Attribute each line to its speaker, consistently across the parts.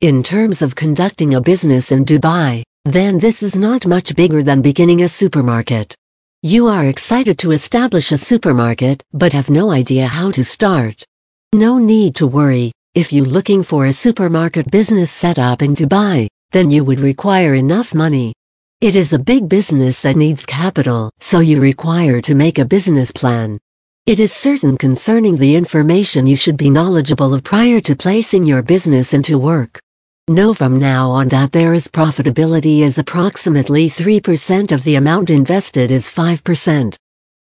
Speaker 1: In terms of conducting a business in Dubai, then this is not much bigger than beginning a supermarket. You are excited to establish a supermarket but have no idea how to start. No need to worry, if you're looking for a supermarket business setup in Dubai, then you would require enough money. It is a big business that needs capital, so you require to make a business plan. It is certain concerning the information you should be knowledgeable of prior to placing your business into work. Know from now on that there is profitability is approximately 3% of the amount invested is 5%.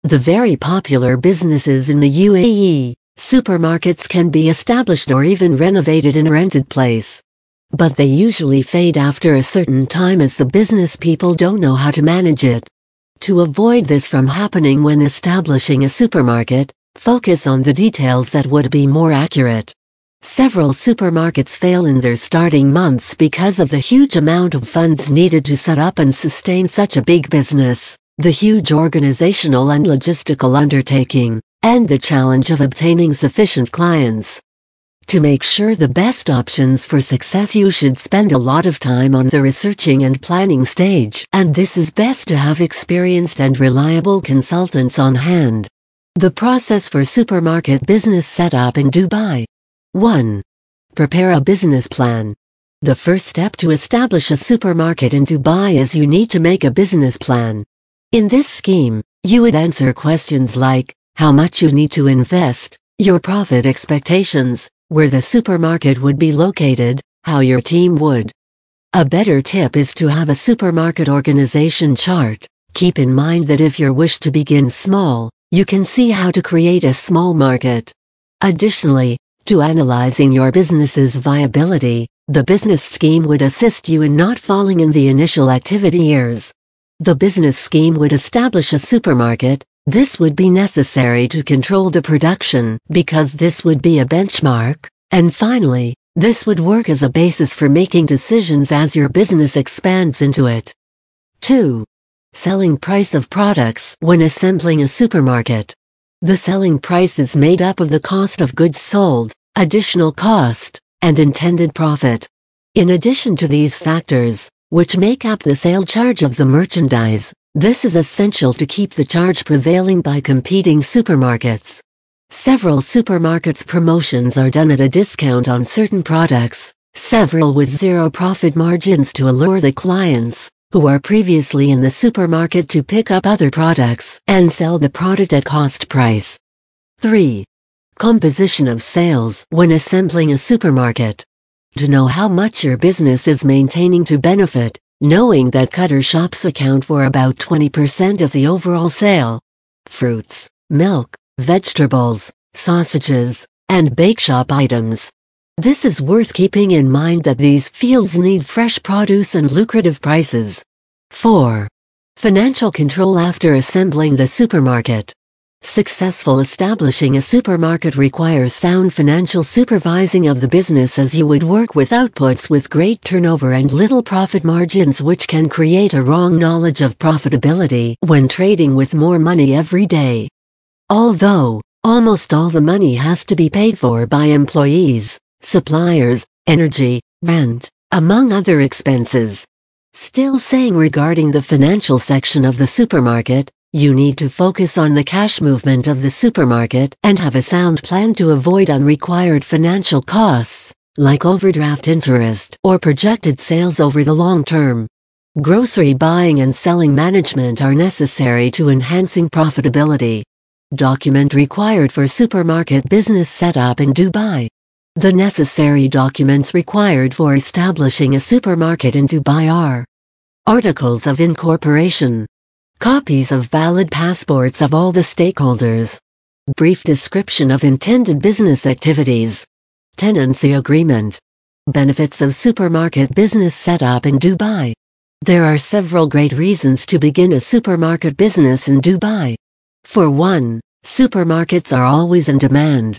Speaker 1: The very popular businesses in the UAE, supermarkets can be established or even renovated in a rented place. But they usually fade after a certain time as the business people don't know how to manage it. To avoid this from happening when establishing a supermarket, focus on the details that would be more accurate. Several supermarkets fail in their starting months because of the huge amount of funds needed to set up and sustain such a big business, the huge organizational and logistical undertaking, and the challenge of obtaining sufficient clients. To make sure the best options for success you should spend a lot of time on the researching and planning stage and this is best to have experienced and reliable consultants on hand. The process for supermarket business setup in Dubai 1. Prepare a business plan. The first step to establish a supermarket in Dubai is you need to make a business plan. In this scheme, you would answer questions like, how much you need to invest, your profit expectations, where the supermarket would be located, how your team would. A better tip is to have a supermarket organization chart. Keep in mind that if you wish to begin small, you can see how to create a small market. Additionally, to analyzing your business's viability, the business scheme would assist you in not falling in the initial activity years. The business scheme would establish a supermarket, this would be necessary to control the production because this would be a benchmark, and finally, this would work as a basis for making decisions as your business expands into it. 2. Selling price of products when assembling a supermarket. The selling price is made up of the cost of goods sold, additional cost, and intended profit. In addition to these factors, which make up the sale charge of the merchandise, this is essential to keep the charge prevailing by competing supermarkets. Several supermarkets promotions are done at a discount on certain products, several with zero profit margins to allure the clients who are previously in the supermarket to pick up other products and sell the product at cost price. 3. Composition of sales when assembling a supermarket. To know how much your business is maintaining to benefit, knowing that cutter shops account for about 20% of the overall sale. Fruits, milk, vegetables, sausages, and bake shop items this is worth keeping in mind that these fields need fresh produce and lucrative prices. 4. Financial control after assembling the supermarket. Successful establishing a supermarket requires sound financial supervising of the business as you would work with outputs with great turnover and little profit margins which can create a wrong knowledge of profitability when trading with more money every day. Although, almost all the money has to be paid for by employees, suppliers, energy, rent, among other expenses. Still saying regarding the financial section of the supermarket, you need to focus on the cash movement of the supermarket and have a sound plan to avoid unrequired financial costs, like overdraft interest or projected sales over the long term. Grocery buying and selling management are necessary to enhancing profitability. Document required for supermarket business setup in Dubai. The necessary documents required for establishing a supermarket in Dubai are Articles of Incorporation Copies of valid passports of all the stakeholders Brief description of intended business activities Tenancy Agreement Benefits of supermarket business setup in Dubai There are several great reasons to begin a supermarket business in Dubai. For one, supermarkets are always in demand.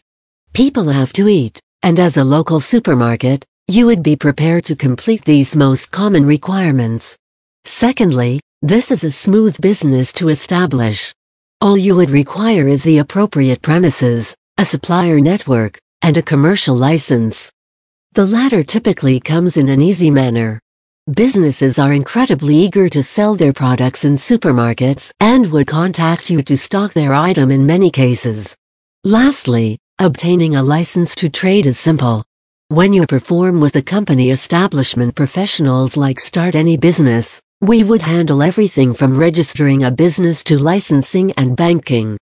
Speaker 1: People have to eat and as a local supermarket, you would be prepared to complete these most common requirements. Secondly, this is a smooth business to establish. All you would require is the appropriate premises, a supplier network, and a commercial license. The latter typically comes in an easy manner. Businesses are incredibly eager to sell their products in supermarkets and would contact you to stock their item in many cases. Lastly, obtaining a license to trade is simple. When you perform with the company establishment professionals like Start Any Business, we would handle everything from registering a business to licensing and banking.